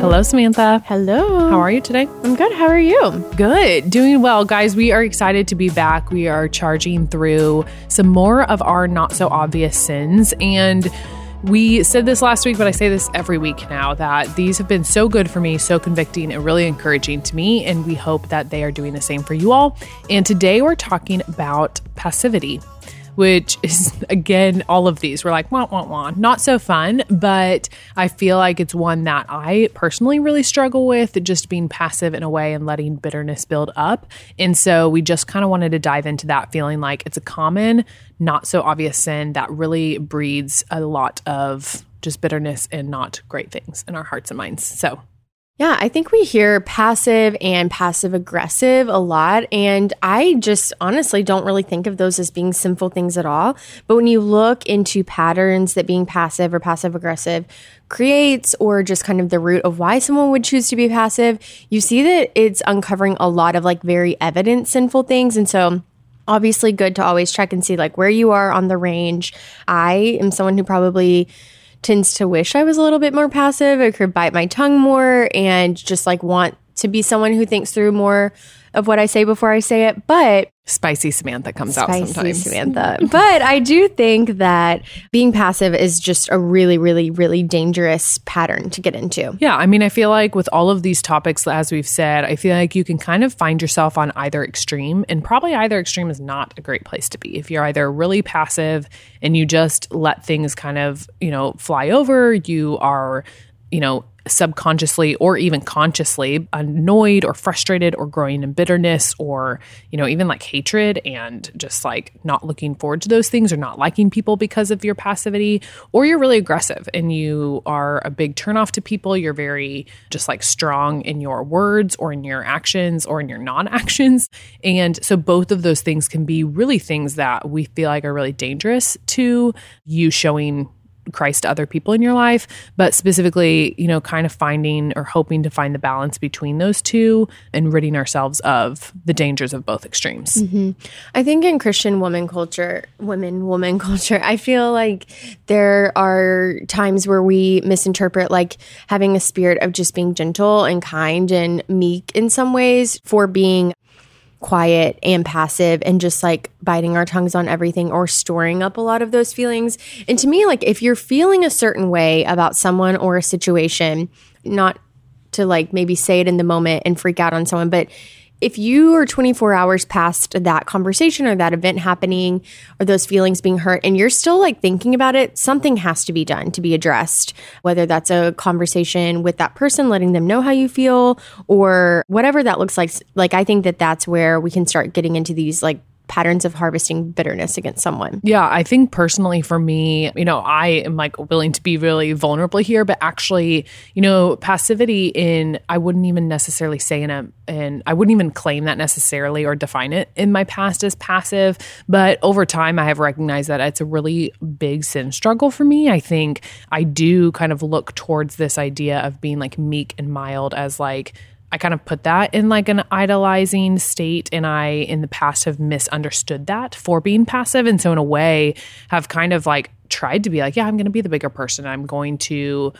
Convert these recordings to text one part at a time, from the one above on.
Hello, Samantha. Hello. How are you today? I'm good. How are you? Good. Doing well. Guys, we are excited to be back. We are charging through some more of our not so obvious sins. And we said this last week, but I say this every week now that these have been so good for me, so convicting, and really encouraging to me. And we hope that they are doing the same for you all. And today we're talking about passivity which is again all of these we're like wah wah wah. Not so fun but i feel like it's one that i personally really struggle with just being passive in a way and letting bitterness build up. And so we just kind of wanted to dive into that feeling like it's a common not so obvious sin that really breeds a lot of just bitterness and not great things in our hearts and minds. So Yeah, I think we hear passive and passive aggressive a lot. And I just honestly don't really think of those as being sinful things at all. But when you look into patterns that being passive or passive aggressive creates, or just kind of the root of why someone would choose to be passive, you see that it's uncovering a lot of like very evident sinful things. And so, obviously, good to always check and see like where you are on the range. I am someone who probably tends to wish I was a little bit more passive. I could bite my tongue more and just like want to be someone who thinks through more of what I say before I say it. But spicy samantha comes out sometimes Samantha. but I do think that being passive is just a really, really, really dangerous pattern to get into. Yeah, I mean, I feel like with all of these topics, as we've said, I feel like you can kind of find yourself on either extreme, and probably either extreme is not a great place to be. If you're either really passive and you just let things kind of, you know, fly over, you are, you know, subconsciously or even consciously annoyed or frustrated or growing in bitterness or you know even like hatred and just like not looking forward to those things or not liking people because of your passivity or you're really aggressive and you are a big turnoff to people. You're very just like strong in your words or in your actions or in your non-actions and so both of those things can be really things that we feel like are really dangerous to you showing Christ to other people in your life, but specifically, you know, kind of finding or hoping to find the balance between those two and ridding ourselves of the dangers of both extremes. Mm-hmm. I think in Christian woman culture, women, woman culture, I feel like there are times where we misinterpret like having a spirit of just being gentle and kind and meek in some ways for being quiet and passive and just like biting our tongues on everything or storing up a lot of those feelings. And to me, like if you're feeling a certain way about someone or a situation, not to like maybe say it in the moment and freak out on someone, but if you are 24 hours past that conversation or that event happening or those feelings being hurt and you're still like thinking about it, something has to be done to be addressed. Whether that's a conversation with that person, letting them know how you feel or whatever that looks like. Like, I think that that's where we can start getting into these like patterns of harvesting bitterness against someone. Yeah, I think personally for me, you know, I am like willing to be really vulnerable here, but actually, you know, passivity in I wouldn't even necessarily say in a and I wouldn't even claim that necessarily or define it in my past as passive, but over time I have recognized that it's a really big sin struggle for me. I think I do kind of look towards this idea of being like meek and mild as like I kind of put that in like an idolizing state. And I, in the past, have misunderstood that for being passive. And so, in a way, have kind of like tried to be like, yeah, I'm going to be the bigger person. I'm going to,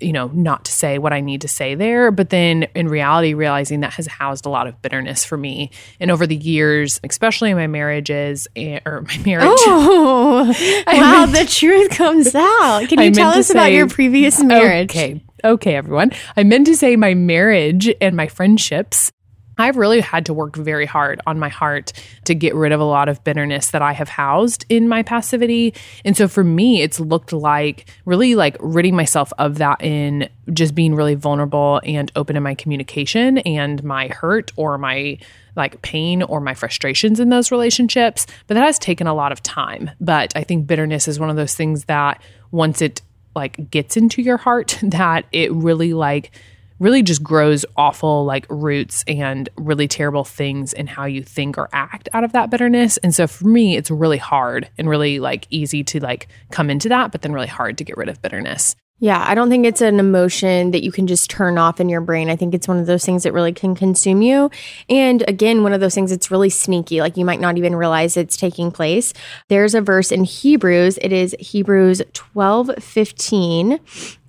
you know, not to say what I need to say there. But then in reality, realizing that has housed a lot of bitterness for me. And over the years, especially in my marriages eh, or my marriage. Oh, wow, the truth comes out. Can you meant tell us about your previous marriage? Okay. Okay, everyone. I meant to say my marriage and my friendships. I've really had to work very hard on my heart to get rid of a lot of bitterness that I have housed in my passivity. And so for me, it's looked like really like ridding myself of that in just being really vulnerable and open in my communication and my hurt or my like pain or my frustrations in those relationships. But that has taken a lot of time. But I think bitterness is one of those things that once it like gets into your heart that it really like really just grows awful like roots and really terrible things in how you think or act out of that bitterness. And so for me, it's really hard and really like easy to like come into that, but then really hard to get rid of bitterness. Yeah, I don't think it's an emotion that you can just turn off in your brain. I think it's one of those things that really can consume you. And again, one of those things that's really sneaky, like you might not even realize it's taking place. There's a verse in Hebrews, it is Hebrews 12 15.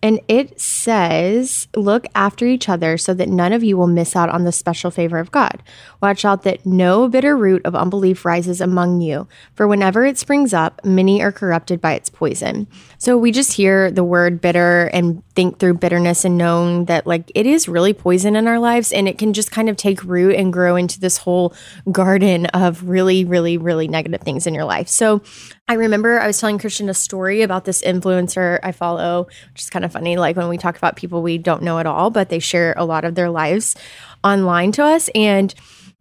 And it says, Look after each other so that none of you will miss out on the special favor of God. Watch out that no bitter root of unbelief rises among you, for whenever it springs up, many are corrupted by its poison. So we just hear the word bitter and think through bitterness and knowing that, like, it is really poison in our lives and it can just kind of take root and grow into this whole garden of really, really, really negative things in your life. So I remember I was telling Christian a story about this influencer I follow, which is kind of funny. Like when we talk about people we don't know at all, but they share a lot of their lives online to us. And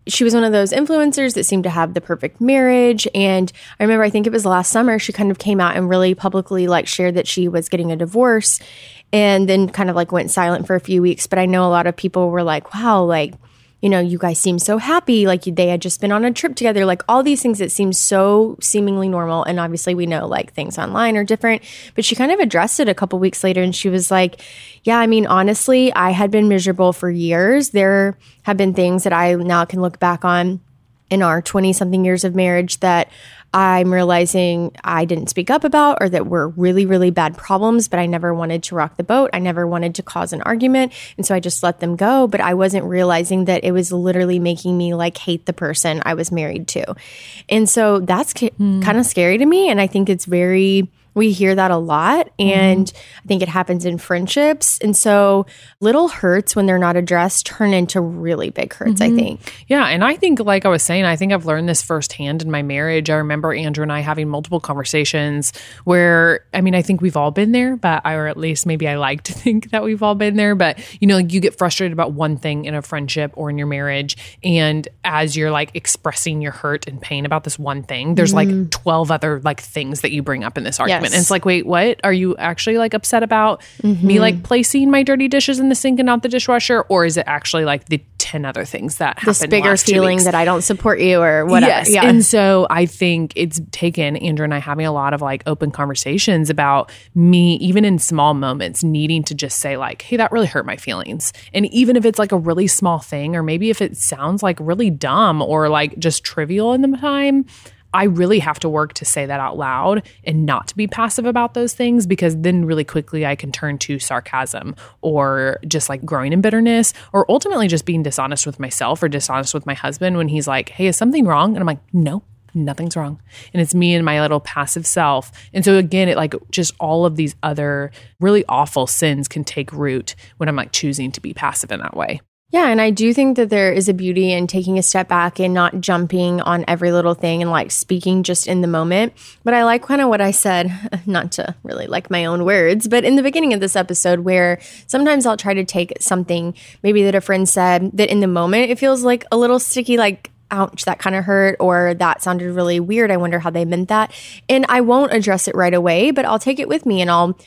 she was one of those influencers that seemed to have the perfect marriage. And I remember, I think it was last summer, she kind of came out and really publicly like shared that she was getting a divorce and then kind of like went silent for a few weeks. But I know a lot of people were like, wow, like, you know, you guys seem so happy, like they had just been on a trip together, like all these things that seem so seemingly normal. And obviously, we know like things online are different. But she kind of addressed it a couple weeks later and she was like, Yeah, I mean, honestly, I had been miserable for years. There have been things that I now can look back on in our 20 something years of marriage that I'm realizing I didn't speak up about or that were really, really bad problems, but I never wanted to rock the boat. I never wanted to cause an argument. And so I just let them go. But I wasn't realizing that it was literally making me like hate the person I was married to. And so that's mm. kind of scary to me. And I think it's very, we hear that a lot. And mm-hmm. I think it happens in friendships. And so little hurts when they're not addressed turn into really big hurts, mm-hmm. I think. Yeah. And I think, like I was saying, I think I've learned this firsthand in my marriage. I remember Andrew and I having multiple conversations where, I mean, I think we've all been there, but I, or at least maybe I like to think that we've all been there. But, you know, like you get frustrated about one thing in a friendship or in your marriage. And as you're like expressing your hurt and pain about this one thing, there's mm-hmm. like 12 other like things that you bring up in this argument. Yes. And it's like, wait, what? Are you actually like upset about mm-hmm. me like placing my dirty dishes in the sink and not the dishwasher? Or is it actually like the 10 other things that? This bigger feeling that I don't support you or whatever. Yes. Yeah. And so I think it's taken Andrew and I having a lot of like open conversations about me, even in small moments, needing to just say, like, hey, that really hurt my feelings. And even if it's like a really small thing, or maybe if it sounds like really dumb or like just trivial in the time, I really have to work to say that out loud and not to be passive about those things because then really quickly I can turn to sarcasm or just like growing in bitterness or ultimately just being dishonest with myself or dishonest with my husband when he's like, hey, is something wrong? And I'm like, no, nothing's wrong. And it's me and my little passive self. And so again, it like just all of these other really awful sins can take root when I'm like choosing to be passive in that way. Yeah, and I do think that there is a beauty in taking a step back and not jumping on every little thing and like speaking just in the moment. But I like kind of what I said, not to really like my own words, but in the beginning of this episode, where sometimes I'll try to take something maybe that a friend said that in the moment it feels like a little sticky, like, ouch, that kind of hurt, or that sounded really weird. I wonder how they meant that. And I won't address it right away, but I'll take it with me and I'll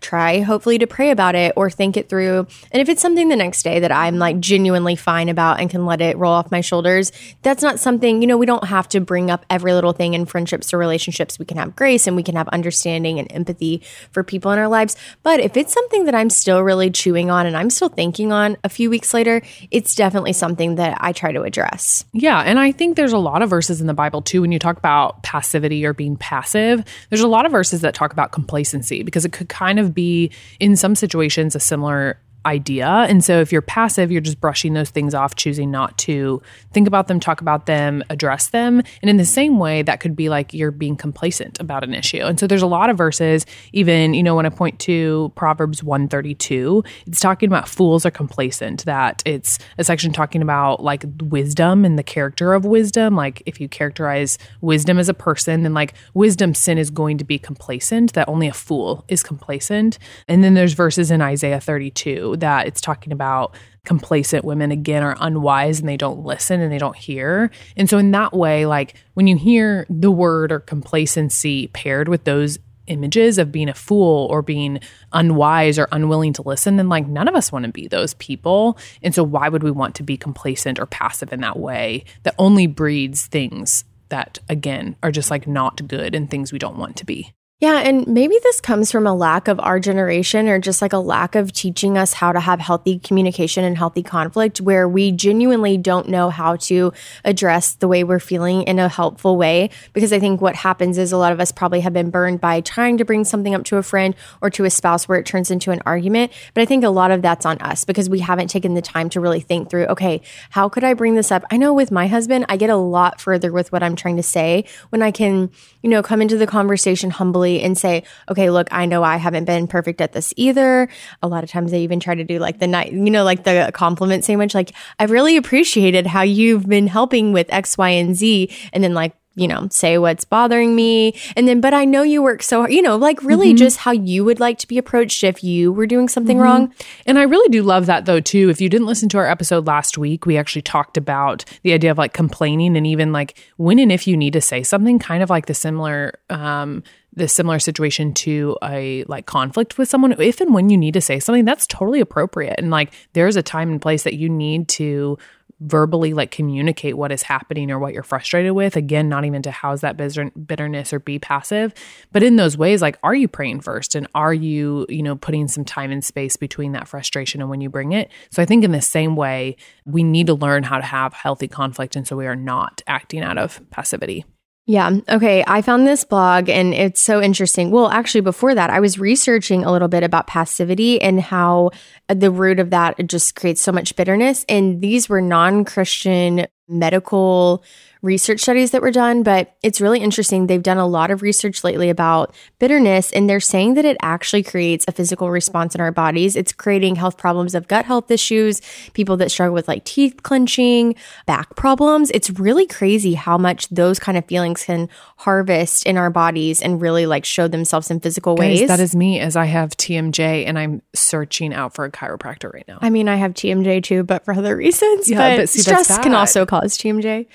try hopefully to pray about it or think it through. And if it's something the next day that I'm like genuinely fine about and can let it roll off my shoulders, that's not something, you know, we don't have to bring up every little thing in friendships or relationships. We can have grace and we can have understanding and empathy for people in our lives. But if it's something that I'm still really chewing on and I'm still thinking on a few weeks later, it's definitely something that I try to address. Yeah. And I think there's a lot of verses in the Bible too, when you talk about passivity or being passive, there's a lot of verses that talk about complacency because it could kind of be in some situations a similar idea. And so if you're passive, you're just brushing those things off, choosing not to think about them, talk about them, address them. And in the same way, that could be like you're being complacent about an issue. And so there's a lot of verses, even, you know, when I point to Proverbs 132, it's talking about fools are complacent, that it's a section talking about like wisdom and the character of wisdom. Like if you characterize wisdom as a person, then like wisdom sin is going to be complacent, that only a fool is complacent. And then there's verses in Isaiah 32 that it's talking about complacent women again are unwise and they don't listen and they don't hear. And so in that way, like when you hear the word or complacency paired with those images of being a fool or being unwise or unwilling to listen, then like none of us want to be those people. And so why would we want to be complacent or passive in that way that only breeds things that again are just like not good and things we don't want to be? Yeah, and maybe this comes from a lack of our generation or just like a lack of teaching us how to have healthy communication and healthy conflict where we genuinely don't know how to address the way we're feeling in a helpful way. Because I think what happens is a lot of us probably have been burned by trying to bring something up to a friend or to a spouse where it turns into an argument. But I think a lot of that's on us because we haven't taken the time to really think through, okay, how could I bring this up? I know with my husband, I get a lot further with what I'm trying to say when I can, you know, come into the conversation humbly and say, okay, look, I know I haven't been perfect at this either. A lot of times I even try to do like the night, you know, like the compliment sandwich. Like, I really appreciated how you've been helping with X, Y, and Z. And then like, you know, say what's bothering me. And then, but I know you work so hard, you know, like really mm-hmm. just how you would like to be approached if you were doing something mm-hmm. wrong. And I really do love that though, too. If you didn't listen to our episode last week, we actually talked about the idea of like complaining and even like when and if you need to say something, kind of like the similar, um, the similar situation to a like conflict with someone if and when you need to say something that's totally appropriate. And like there's a time and place that you need to verbally like communicate what is happening or what you're frustrated with. Again not even to house that bitterness or be passive but in those ways like are you praying first? And are you you know putting some time and space between that frustration and when you bring it? So i think in the same way we need to learn how to have healthy conflict and so we are not acting out of passivity yeah. Okay. I found this blog and it's so interesting. Well, actually, before that, I was researching a little bit about passivity and how uh, the root of that just creates so much bitterness. And these were non Christian medical research studies that were done, but it's really interesting. They've done a lot of research lately about bitterness, and they're saying that it actually creates a physical response in our bodies. It's creating health problems of gut health issues, people that struggle with like teeth clenching, back problems. It's really crazy how much those kind of feelings can harvest in our bodies and really like show themselves in physical Guys, ways. That is me as I have TMJ and I'm searching out for a chiropractor right now. I mean, I have TMJ too, but for other reasons. Yeah, but, but see, stress can also cause TMJ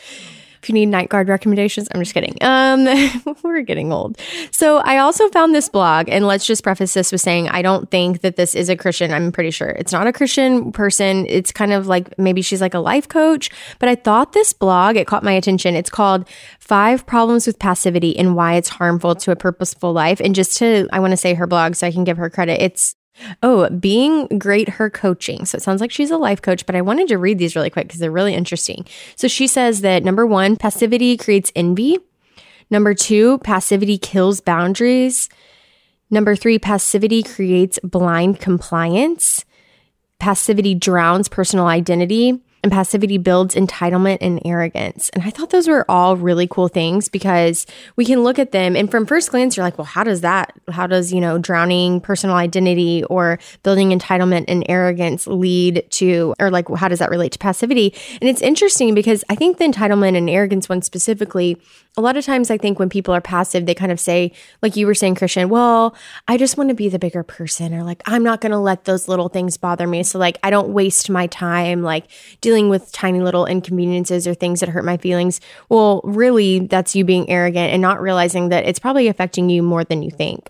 if you need night guard recommendations. I'm just kidding. Um, we're getting old. So I also found this blog, and let's just preface this with saying I don't think that this is a Christian. I'm pretty sure it's not a Christian person. It's kind of like maybe she's like a life coach, but I thought this blog, it caught my attention. It's called Five Problems with Passivity and Why It's Harmful to a Purposeful Life. And just to, I want to say her blog so I can give her credit. It's Oh, being great her coaching. So it sounds like she's a life coach, but I wanted to read these really quick because they're really interesting. So she says that number one, passivity creates envy. Number two, passivity kills boundaries. Number three, passivity creates blind compliance. Passivity drowns personal identity and passivity builds entitlement and arrogance. And I thought those were all really cool things because we can look at them and from first glance, you're like, well, how does that, how does, you know, drowning personal identity or building entitlement and arrogance lead to, or like, how does that relate to passivity? And it's interesting because I think the entitlement and arrogance one specifically, a lot of times I think when people are passive, they kind of say, like you were saying, Christian, well, I just want to be the bigger person or like, I'm not going to let those little things bother me. So like, I don't waste my time, like, dealing with tiny little inconveniences or things that hurt my feelings, well, really, that's you being arrogant and not realizing that it's probably affecting you more than you think.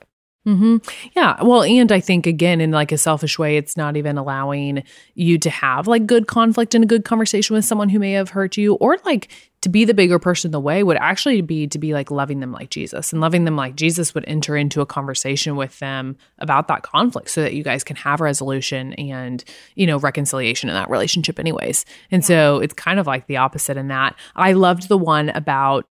Mm-hmm. Yeah. Well, and I think again, in like a selfish way, it's not even allowing you to have like good conflict and a good conversation with someone who may have hurt you, or like to be the bigger person in the way would actually be to be like loving them like Jesus and loving them like Jesus would enter into a conversation with them about that conflict so that you guys can have resolution and, you know, reconciliation in that relationship, anyways. And so it's kind of like the opposite in that. I loved the one about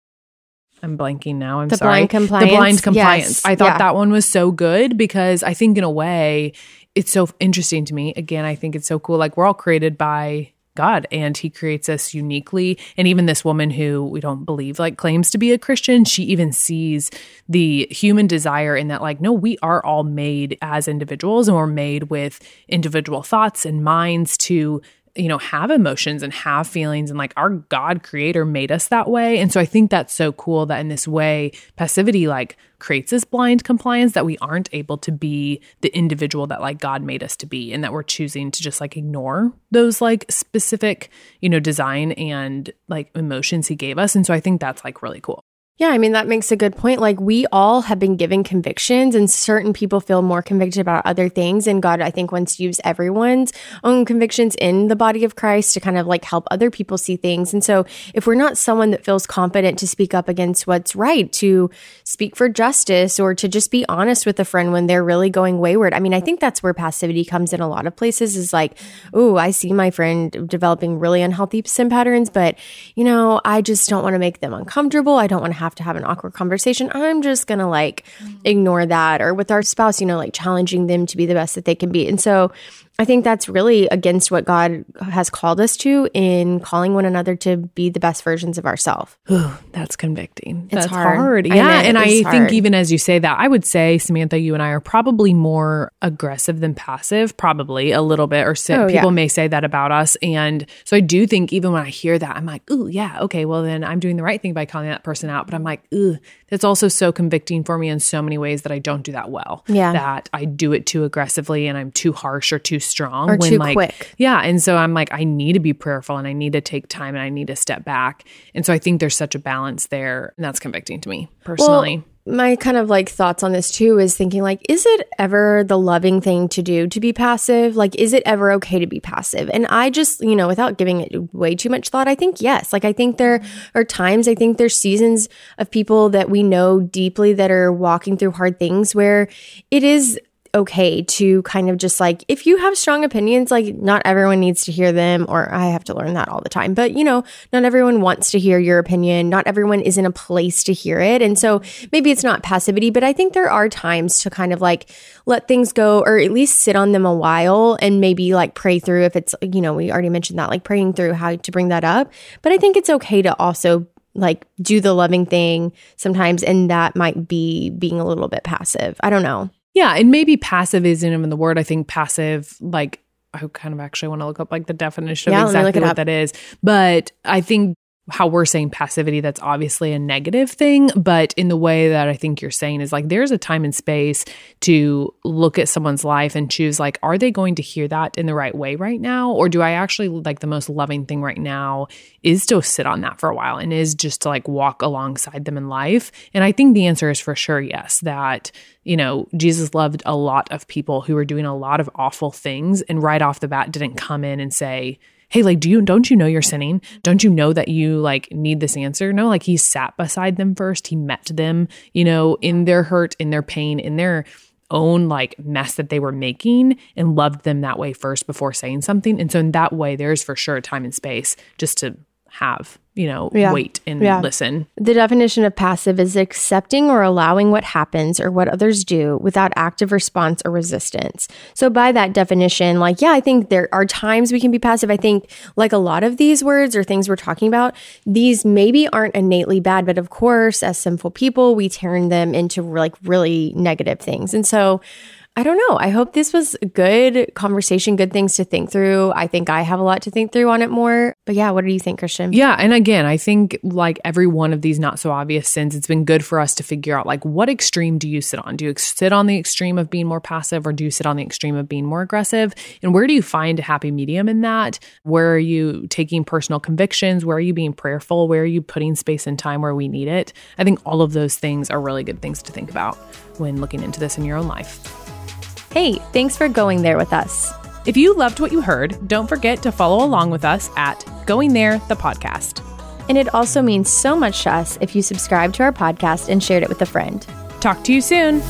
I'm blanking now. I'm the sorry. Blind compliance. The blind compliance. Yes. I thought yeah. that one was so good because I think in a way it's so interesting to me. Again, I think it's so cool. Like we're all created by God and he creates us uniquely. And even this woman who we don't believe like claims to be a Christian, she even sees the human desire in that, like, no, we are all made as individuals and we're made with individual thoughts and minds to you know, have emotions and have feelings and like our God creator made us that way. And so I think that's so cool that in this way, passivity like creates this blind compliance that we aren't able to be the individual that like God made us to be and that we're choosing to just like ignore those like specific, you know, design and like emotions he gave us. And so I think that's like really cool. Yeah, I mean, that makes a good point. Like, we all have been given convictions, and certain people feel more convicted about other things. And God, I think, wants to use everyone's own convictions in the body of Christ to kind of like help other people see things. And so, if we're not someone that feels confident to speak up against what's right, to speak for justice, or to just be honest with a friend when they're really going wayward, I mean, I think that's where passivity comes in a lot of places is like, oh, I see my friend developing really unhealthy sin patterns, but, you know, I just don't want to make them uncomfortable. I don't want to have have to have an awkward conversation, I'm just going to like ignore that. Or with our spouse, you know, like challenging them to be the best that they can be. And so I think that's really against what God has called us to in calling one another to be the best versions of ourselves. that's convicting. It's that's hard. hard. Yeah. know, and I it's think even as you say that, I would say, Samantha, you and I are probably more aggressive than passive, probably a little bit, or Oh, yeah. people may say that about us. And so I do think even when I hear that, I'm like, ooh, yeah, okay, well, then I'm doing the right thing by calling that person out. But I'm like, ooh, that's also so convicting for me in so many ways that I don't do that well. Yeah. That I do it too aggressively and I'm too harsh or too strong Or when too like, quick. yeah. And so I'm like, I need to be prayerful and I need to take time and I need to step back. And so I think there's such a balance there. And that's convicting to me personally. My kind of like thoughts on this too is thinking like is it ever the loving thing to do to be passive? Like is it ever okay to be passive? And i just you know without giving it way too much thought i think yes. Like i think there are times i think there's seasons of people that we know deeply that are walking through hard things where it is okay to kind of just like if you have strong opinions like not everyone needs to hear them or I have to learn that all the time but you know not everyone wants to hear your opinion. Not everyone is in a place to hear it. And so maybe it's not passivity but I think there are times to kind of like let things go or at least sit on them a while and maybe like pray through if it's you know we already mentioned that like praying through how to bring that up. But I think it's okay to also like do the loving thing sometimes and that might be being a little bit passive. I don't know Yeah, and maybe passive isn't even the word. I think passive, like I kind of actually want to look up like the definition Yeah, of let me look exactly what up. that is. But I think how we're saying passivity, that's obviously a negative thing. But in the way that I think you're saying is like there's a time and space to look at someone's life and choose like, are they going to hear that in the right way right now? Or do I actually like the most loving thing right now is to sit on that for a while and is just to like walk alongside them in life? And I think the answer is for sure yes, that you know, Jesus loved a lot of people who were doing a lot of awful things and right off the bat didn't come in and say, Hey, like, do you don't you know you're sinning? Don't you know that you like need this answer? No, like he sat beside them first. He met them, you know, in their hurt, in their pain, in their own like mess that they were making and loved them that way first before saying something. And so in that way, there's for sure time and space just to have, you know, Yeah. wait and Yeah. listen. The definition of passive is accepting or allowing what happens or what others do without active response or resistance. So, by that definition, like, yeah, I think there are times we can be passive. I think, like a lot of these words or things we're talking about, these maybe aren't innately bad, but of course, as sinful people, we turn them into like really negative things. And so, I don't know. I hope this was a good conversation, good things to think through. I think I have a lot to think through on it more. But yeah, what do you think, Christian? Yeah. And again, I think like every one of these not so obvious sins, it's been good for us to figure out like what extreme do you sit on? Do you sit on the extreme of being more passive or do you sit on the extreme of being more aggressive? And where do you find a happy medium in that? Where are you taking personal convictions? Where are you being prayerful? Where are you putting space and time where we need it? I think all of those things are really good things to think about when looking into this in your own life. Hey, thanks for going there with us. If you loved what you heard, don't forget to follow along with us at Going There, the podcast. And it also means so much to us if you subscribe to our podcast and shared it with a friend. Talk to you soon.